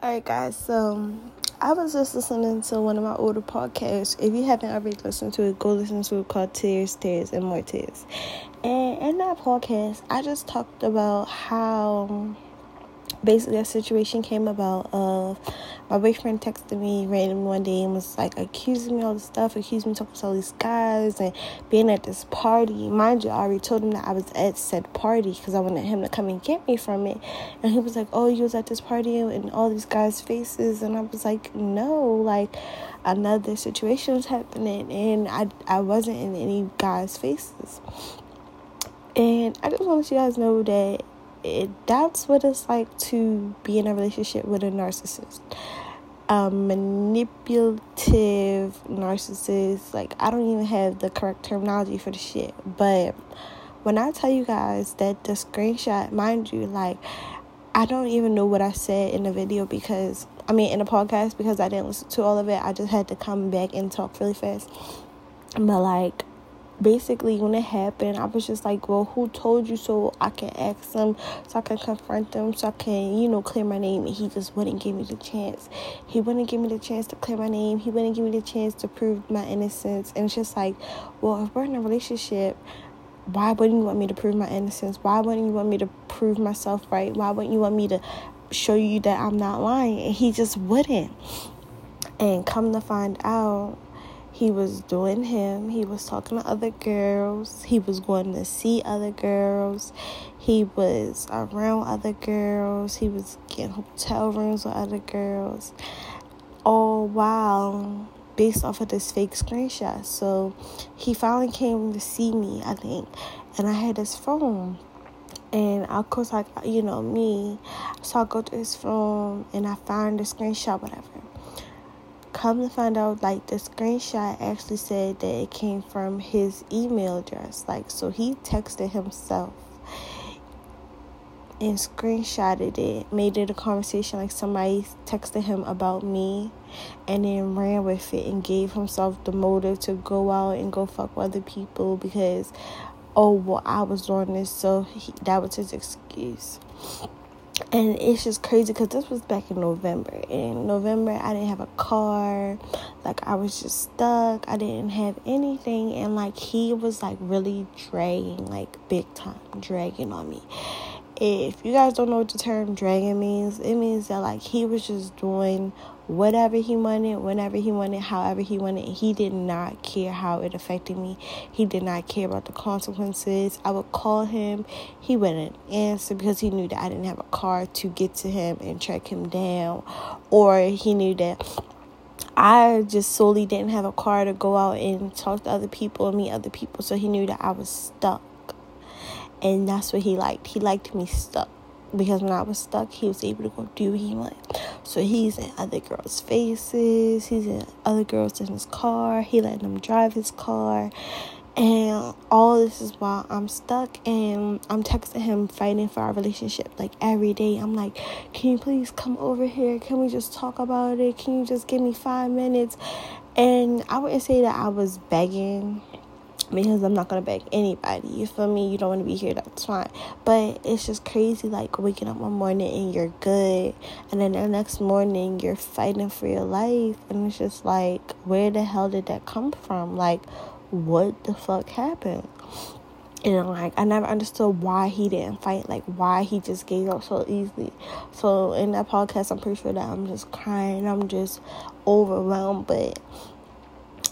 Alright, guys, so I was just listening to one of my older podcasts. If you haven't already listened to it, go listen to it called Tears, Tears, and More Tears. And in that podcast, I just talked about how basically a situation came about of my boyfriend texted me random one day and was like accusing me all this stuff, accusing me talking to all these guys and being at this party. Mind you, I already told him that I was at said party because I wanted him to come and get me from it. And he was like, "Oh, you was at this party and all these guys' faces," and I was like, "No, like." Another situation was happening, and I I wasn't in any guys' faces. And I just want to let you guys know that it, that's what it's like to be in a relationship with a narcissist. A manipulative narcissist like i don't even have the correct terminology for the shit but when i tell you guys that the screenshot mind you like i don't even know what i said in the video because i mean in the podcast because i didn't listen to all of it i just had to come back and talk really fast. But like basically when it happened i was just like well who told you so i can ask them so i can confront them so i can you know clear my name? And he just wouldn't give me the chance. He wouldn't give me the chance to clear my name. He wouldn't give me the chance to prove my innocence. And it's just like well if we're in a relationship why wouldn't you want me to prove my innocence? Why wouldn't you want me to prove myself right? Why wouldn't you want me to show you that i'm not lying? And he just wouldn't. And come to find out he was doing him. He was talking to other girls. He was going to see other girls. He was around other girls. He was getting hotel rooms with other girls. All while based off of this fake screenshot. So he finally came to see me, I think, and I had his phone. And of course, like you know me, so I go to his phone and I find the screenshot, whatever come to find out like the screenshot actually said that it came from his email address. Like so he texted himself and screenshotted it made it a conversation like somebody texted him about me and then ran with it and gave himself the motive to go out and go fuck with other people because oh well i was doing this. So he, that was his excuse and it's just crazy because this was back in November. In November, I didn't have a car. Like, I was just stuck. I didn't have anything. And, like, he was, like, really dragging, like, big time, dragging on me. If you guys don't know what the term dragging means, it means that, like, he was just doing whatever he wanted, whenever he wanted, however he wanted. He did not care how it affected me. He did not care about the consequences. I would call him, he wouldn't answer because he knew that I didn't have a car to get to him and track him down, or he knew that. I just solely didn't have a car to go out and talk to other people and meet other people, so he knew that I was stuck. And that's what he liked. He liked me stuck because when I was stuck, he was able to go do what he wanted. So he's in other girls' faces, he's in other girls in his car, he letting them drive his car. And all this is while I'm stuck and I'm texting him fighting for our relationship like every day. I'm like, Can you please come over here? Can we just talk about it? Can you just give me five minutes? And I wouldn't say that I was begging because I'm not gonna beg anybody. You feel me? You don't want to be here, that's fine. But it's just crazy, like waking up one morning and you're good, and then the next morning you're fighting for your life, and it's just like, where the hell did that come from? Like, what the fuck happened? And like I never understood why he didn't fight, like why he just gave up so easily. So in that podcast, I'm pretty sure that I'm just crying, I'm just overwhelmed, but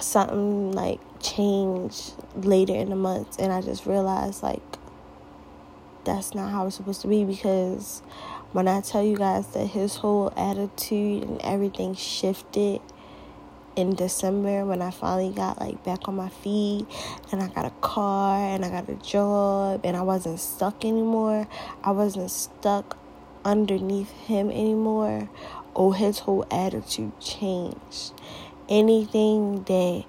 something like changed later in the month and I just realized like that's not how it's supposed to be because when I tell you guys that his whole attitude and everything shifted in December when I finally got like back on my feet and I got a car and I got a job and I wasn't stuck anymore. I wasn't stuck underneath him anymore. Oh, his whole attitude changed anything that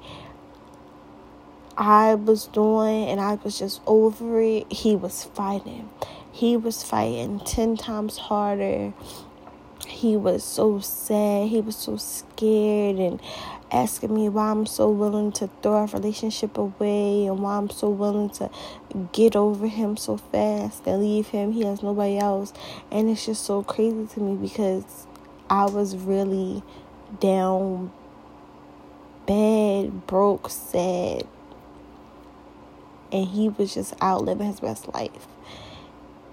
I was doing and I was just over it, he was fighting. He was fighting 10 times harder. He was so sad. He was so scared and asking me why I'm so willing to throw our relationship away and why I'm so willing to get over him so fast and leave him. He has nobody else. And it's just so crazy to me because I was really down bad, broke, sad. And he was just out living his best life.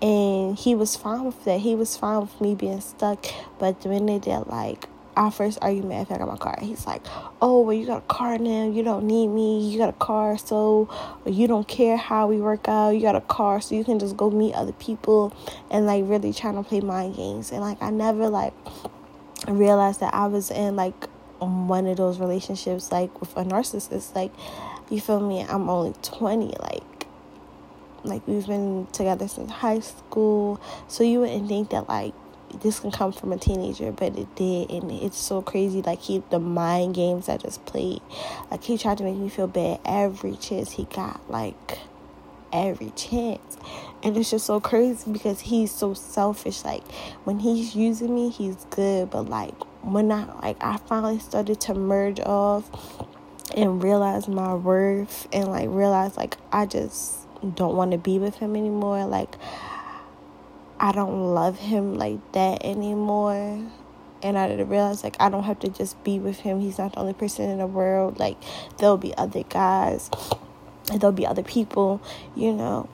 And he was fine with that. He was fine with me being stuck. But the minute that, like, our first argument after I got my car, he's like, Oh, well, you got a car now. You don't need me. You got a car, so you don't care how we work out. You got a car, so you can just go meet other people and, like, really trying to play mind games. And, like, I never, like, realized that I was in, like, one of those relationships, like, with a narcissist. Like, you feel me? I'm only 20. Like, like we've been together since high school so you wouldn't think that like this can come from a teenager, but it did, and it's so crazy. Like he, the mind games I just played, like he tried to make me feel bad every chance he got, like every chance, and it's just so crazy because he's so selfish. Like when he's using me, he's good, but like when I like I finally started to merge off and realize my worth and like realize like I just don't want to be with him anymore. Like I don't love him like that anymore. And I didn't realize like I don't have to just be with him. He's not the only person in the world. Like there'll be other guys there'll be other people, you know.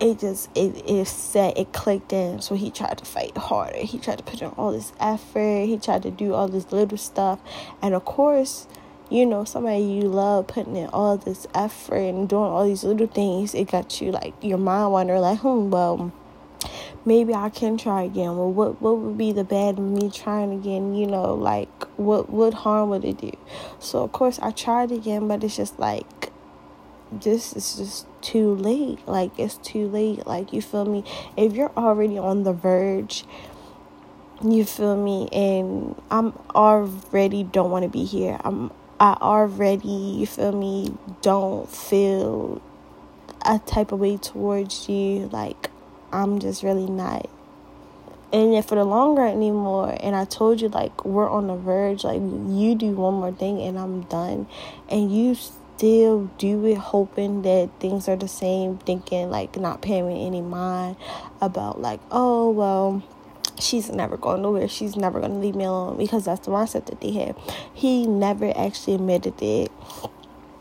It just it it set it clicked in. So he tried to fight harder. He tried to put in all this effort. He tried to do all this little stuff. And of course, you know, somebody you love putting in all this effort and doing all these little things, it got you like your mind wondering like, hmm, well, maybe I can try again. Well, what what would be the bad in me trying again? You know, like what what harm would it do? So of course I tried again, but it's just like this is just too late. Like it's too late. Like you feel me? If you're already on the verge, you feel me, and I'm already don't want to be here. I'm I already you feel me don't feel a type of way towards you. Like I'm just really not and if for the long run anymore. And i told you like we're on the verge. Like you do one more thing and i'm done. And you still do it hoping that things are the same thinking like not paying me any mind about like oh well she's never going nowhere. She's never going to leave me alone because that's the mindset that they have he never actually admitted it.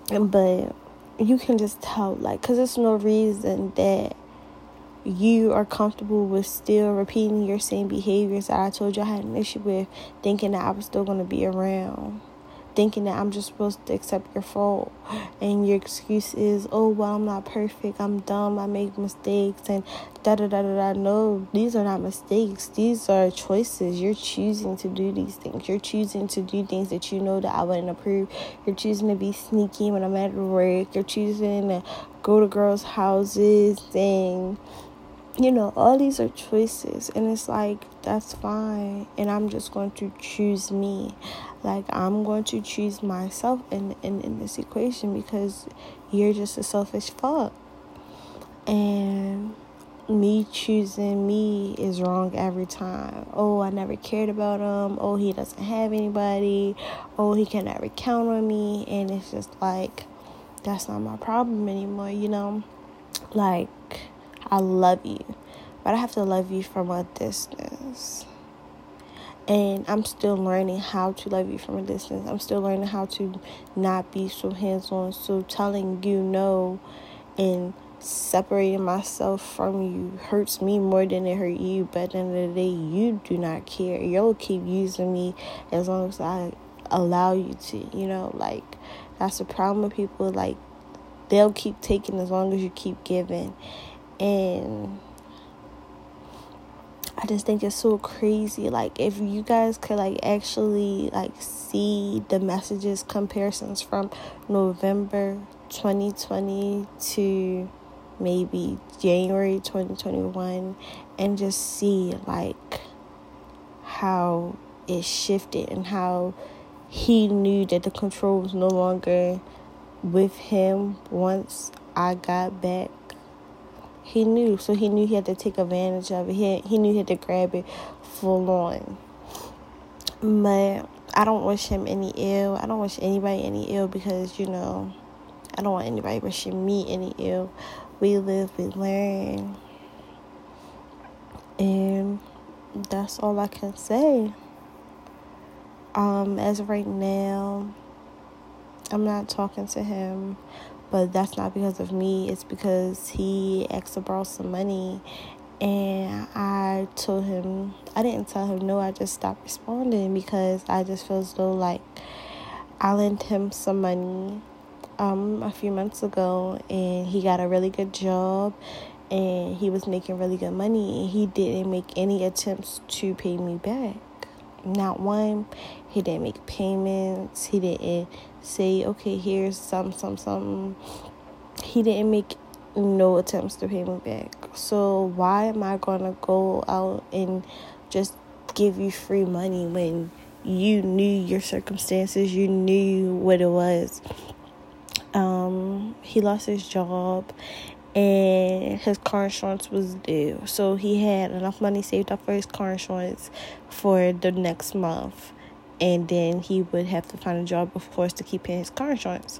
But you can just tell like because there's no reason that you are comfortable with still repeating your same behaviors that I told you I had an issue with, thinking that I was still going to be around, thinking that I'm just supposed to accept your fault, and your excuse is, oh, well, I'm not perfect, I'm dumb, I make mistakes, and da da da da da. No, these are not mistakes, these are choices. You're choosing to do these things, you're choosing to do things that you know that I wouldn't approve, you're choosing to be sneaky when I'm at work, you're choosing to go to girls' houses and you know, all these are choices, and it's like that's fine. And I'm just going to choose me, like I'm going to choose myself in in, in this equation because you're just a selfish fuck, and me choosing me is wrong every time. Oh, I never cared about him. Oh, he doesn't have anybody. Oh, he can never count on me, and it's just like that's not my problem anymore. You know, like I love you, but I have to love you from a distance. And I'm still learning how to love you from a distance. I'm still learning how to not be so hands on. So telling you no and separating myself from you hurts me more than it hurt you. But at the end of the day, you do not care. You'll keep using me as long as I allow you to. You know, like that's the problem with people. Like they'll keep taking as long as you keep giving and I just think it's so crazy. Like if you guys could like actually like see the messages comparisons from November 2020 to maybe January 2021 and just see like how it shifted and how he knew that the control was no longer with him once I got back he knew, so he knew he had to take advantage of it. He he knew he had to grab it full on. But I don't wish him any ill. I don't wish anybody any ill because you know I don't want anybody wishing me any ill. We live, we learn, and that's all I can say. Um, as of right now, I'm not talking to him, but that's not because of me. It's because he asked to borrow some money, and I told him I didn't tell him no. I just stopped responding because I just feel as though like I lent him some money um a few months ago, and he got a really good job and he was making really good money and he didn't make any attempts to pay me back not one. He didn't make payments. He didn't say okay here's some some some. He didn't make no attempts to pay me back. So why am i gonna go out and just give you free money when you knew your circumstances you knew what it was? Um he lost his job and his car insurance was due. So he had enough money saved up for his car insurance for the next month. And then he would have to find a job, of course, to keep paying his car insurance.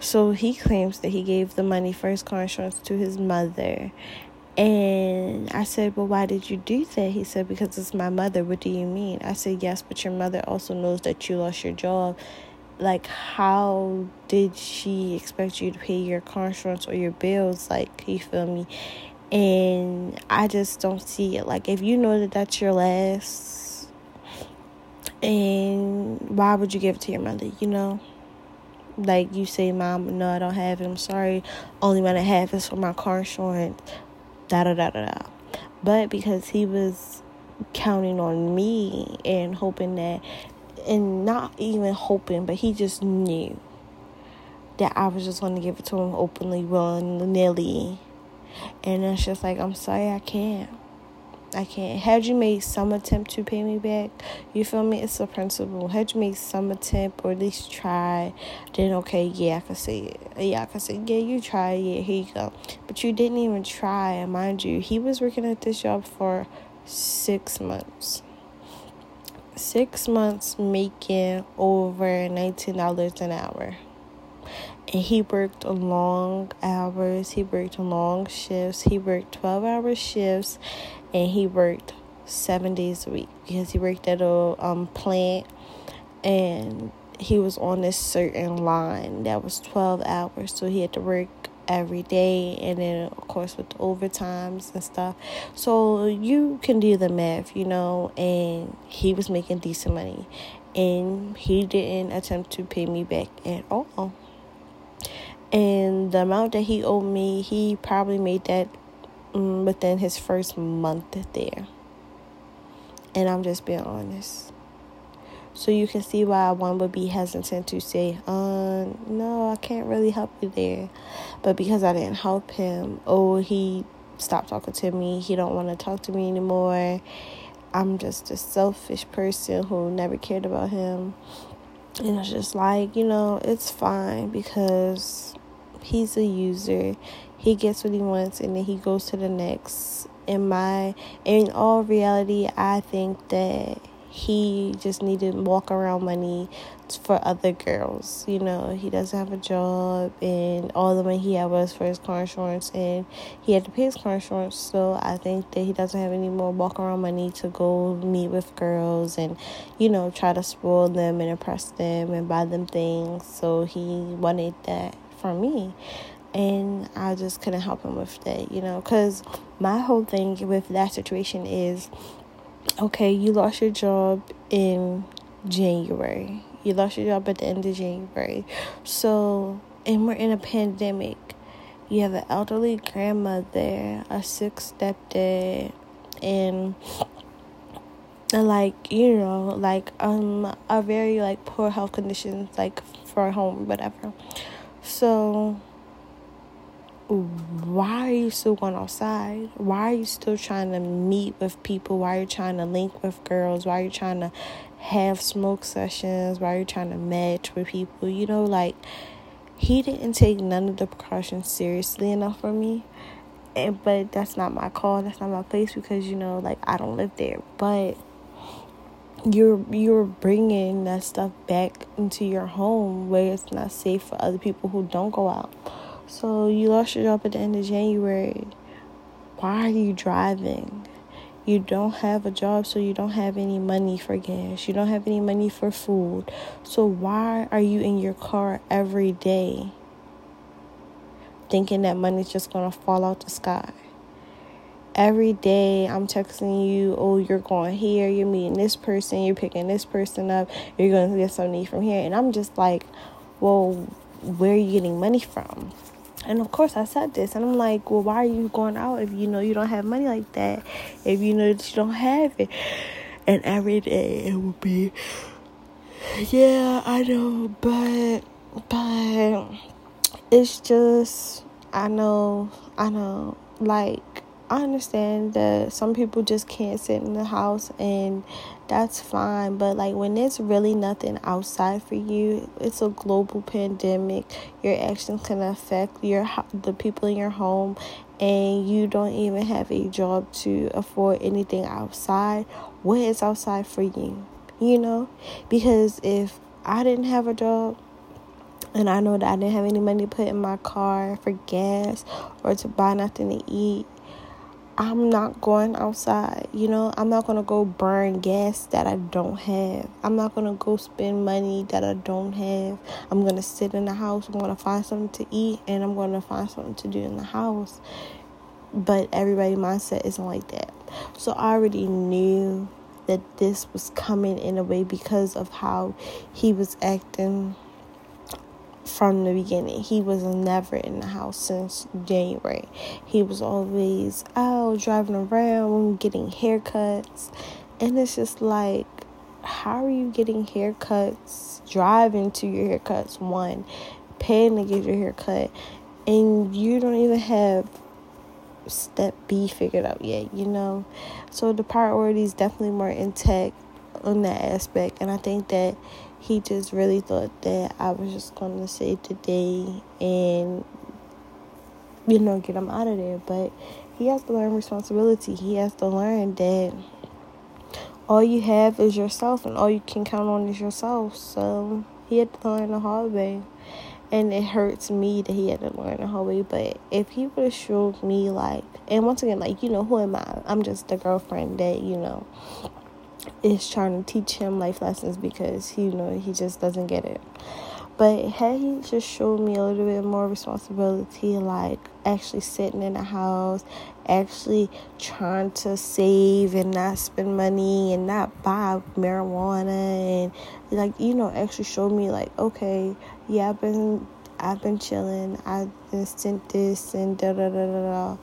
So he claims that he gave the money for his car insurance to his mother. And I said, Well, why did you do that? He said, Because it's my mother. What do you mean? I said, Yes, but your mother also knows that you lost your job like how did she expect you to pay your car insurance or your bills? Like you feel me? And i just don't see it. Like if you know that that's your last and why would you give it to your mother you know? Like you say mom no i don't have it. I'm sorry. Only one i have is for my car insurance. Da da da da da. But because he was counting on me and hoping that and not even hoping, but he just knew that I was just going to give it to him openly, willy-nilly. And it's just like, I'm sorry, I can't. I can't. Had you made some attempt to pay me back, you feel me? It's a principle. Had you made some attempt or at least try, then okay, yeah, I can say it. Yeah, I can say, yeah, you try. Yeah, here you go. But you didn't even try. And mind you, he was working at this job for six months six months making over $19 an hour. And he worked long hours, he worked long shifts, he worked 12 hour shifts, and he worked seven days a week because he worked at a um, plant and he was on this certain line that was 12 hours, so he had to work every day and then of course with overtimes and stuff. So you can do the math you know and he was making decent money and he didn't attempt to pay me back at all. And the amount that he owed me he probably made that um, within his first month there. And i'm just being honest so you can see why one would be hesitant to say, uh, no, I can't really help you there. But because I didn't help him, oh, he stopped talking to me. He don't want to talk to me anymore. I'm just a selfish person who never cared about him. And it's just like, you know, it's fine because he's a user. He gets what he wants and then he goes to the next. In my in all reality, I think that he just needed walk around money for other girls. You know, he doesn't have a job, and all the money he had was for his car insurance, and he had to pay his car insurance. So I think that he doesn't have any more walk around money to go meet with girls and, you know, try to spoil them and impress them and buy them things. So he wanted that from me. And I just couldn't help him with that, you know, because my whole thing with that situation is okay, you lost your job in January. You lost your job at the end of January. So, and we're in a pandemic. You have an elderly grandmother, a sick stepdad, and like you know like um a very like poor health conditions like for home whatever so why are you still going outside? Why are you still trying to meet with people? Why are you trying to link with girls? Why are you trying to have smoke sessions? Why are you trying to match with people? You know, like he didn't take none of the precautions seriously enough for me. And but that's not my call. That's not my place because you know, like I don't live there. But you're you're bringing that stuff back into your home where it's not safe for other people who don't go out so you lost your job at the end of January. Why are you driving? You don't have a job, so you don't have any money for gas. You don't have any money for food. So why are you in your car every day thinking that money's just to fall out the sky? Every day I'm texting you, oh, you're going here, you're meeting this person, you're picking this person up, you're going to get something from here. And I'm just like, well, where are you getting money from? And of course, I said this, and I'm like, well, why are you going out if you know you don't have money like that? If you know that you don't have it? And every day it would be, yeah, I know, but, but it's just, I know, I know, like, I understand that some people just can't sit in the house and that's fine but like when there's really nothing outside for you it's a global pandemic. Your actions can affect your the people in your home and you don't even have a job to afford anything outside what is outside for you you know? Because if i didn't have a job and I know that I didn't have any money to put in my car for gas or to buy nothing to eat I'm not going outside. You know, I'm not going to go burn gas that I don't have. I'm not going to go spend money that I don't have. I'm going to sit in the house. I'm going to find something to eat and I'm going to find something to do in the house. But everybody's mindset isn't like that. So I already knew that this was coming in a way because of how he was acting from the beginning. He was never in the house since January. He was always out driving around, getting haircuts. And it's just like, how are you getting haircuts, driving to your haircuts, one, paying to get your haircut, and you don't even have step B figured out yet, you know? So the priorities definitely more intact on that aspect. And I think that he just really thought that I was just going to save the day and, you know, get him out of there. But he has to learn responsibility. He has to learn that all you have is yourself and all you can count on is yourself. So he had to learn the hard way. And it hurts me that he had to learn the hard way. But if he would have showed me, like, and once again, like, you know, who am I? I'm just the girlfriend that, you know, is trying to teach him life lessons because he you know he just doesn't get it. But had he just showed me a little bit more responsibility, like actually sitting in the house, actually trying to save and not spend money and not buy marijuana and like you know actually showed me like okay yeah I've been I've been chilling I've been sent this and da da da da da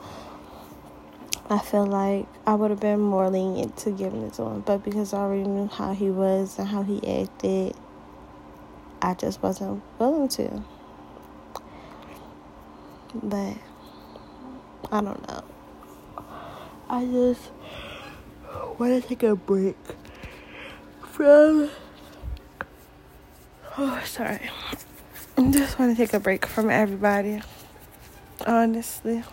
I feel like I would have been more lenient to giving it to him, but because I already knew how he was and how he acted, I just wasn't willing to. But I don't know. I just want to take a break from. Oh, sorry. I just want to take a break from everybody. Honestly.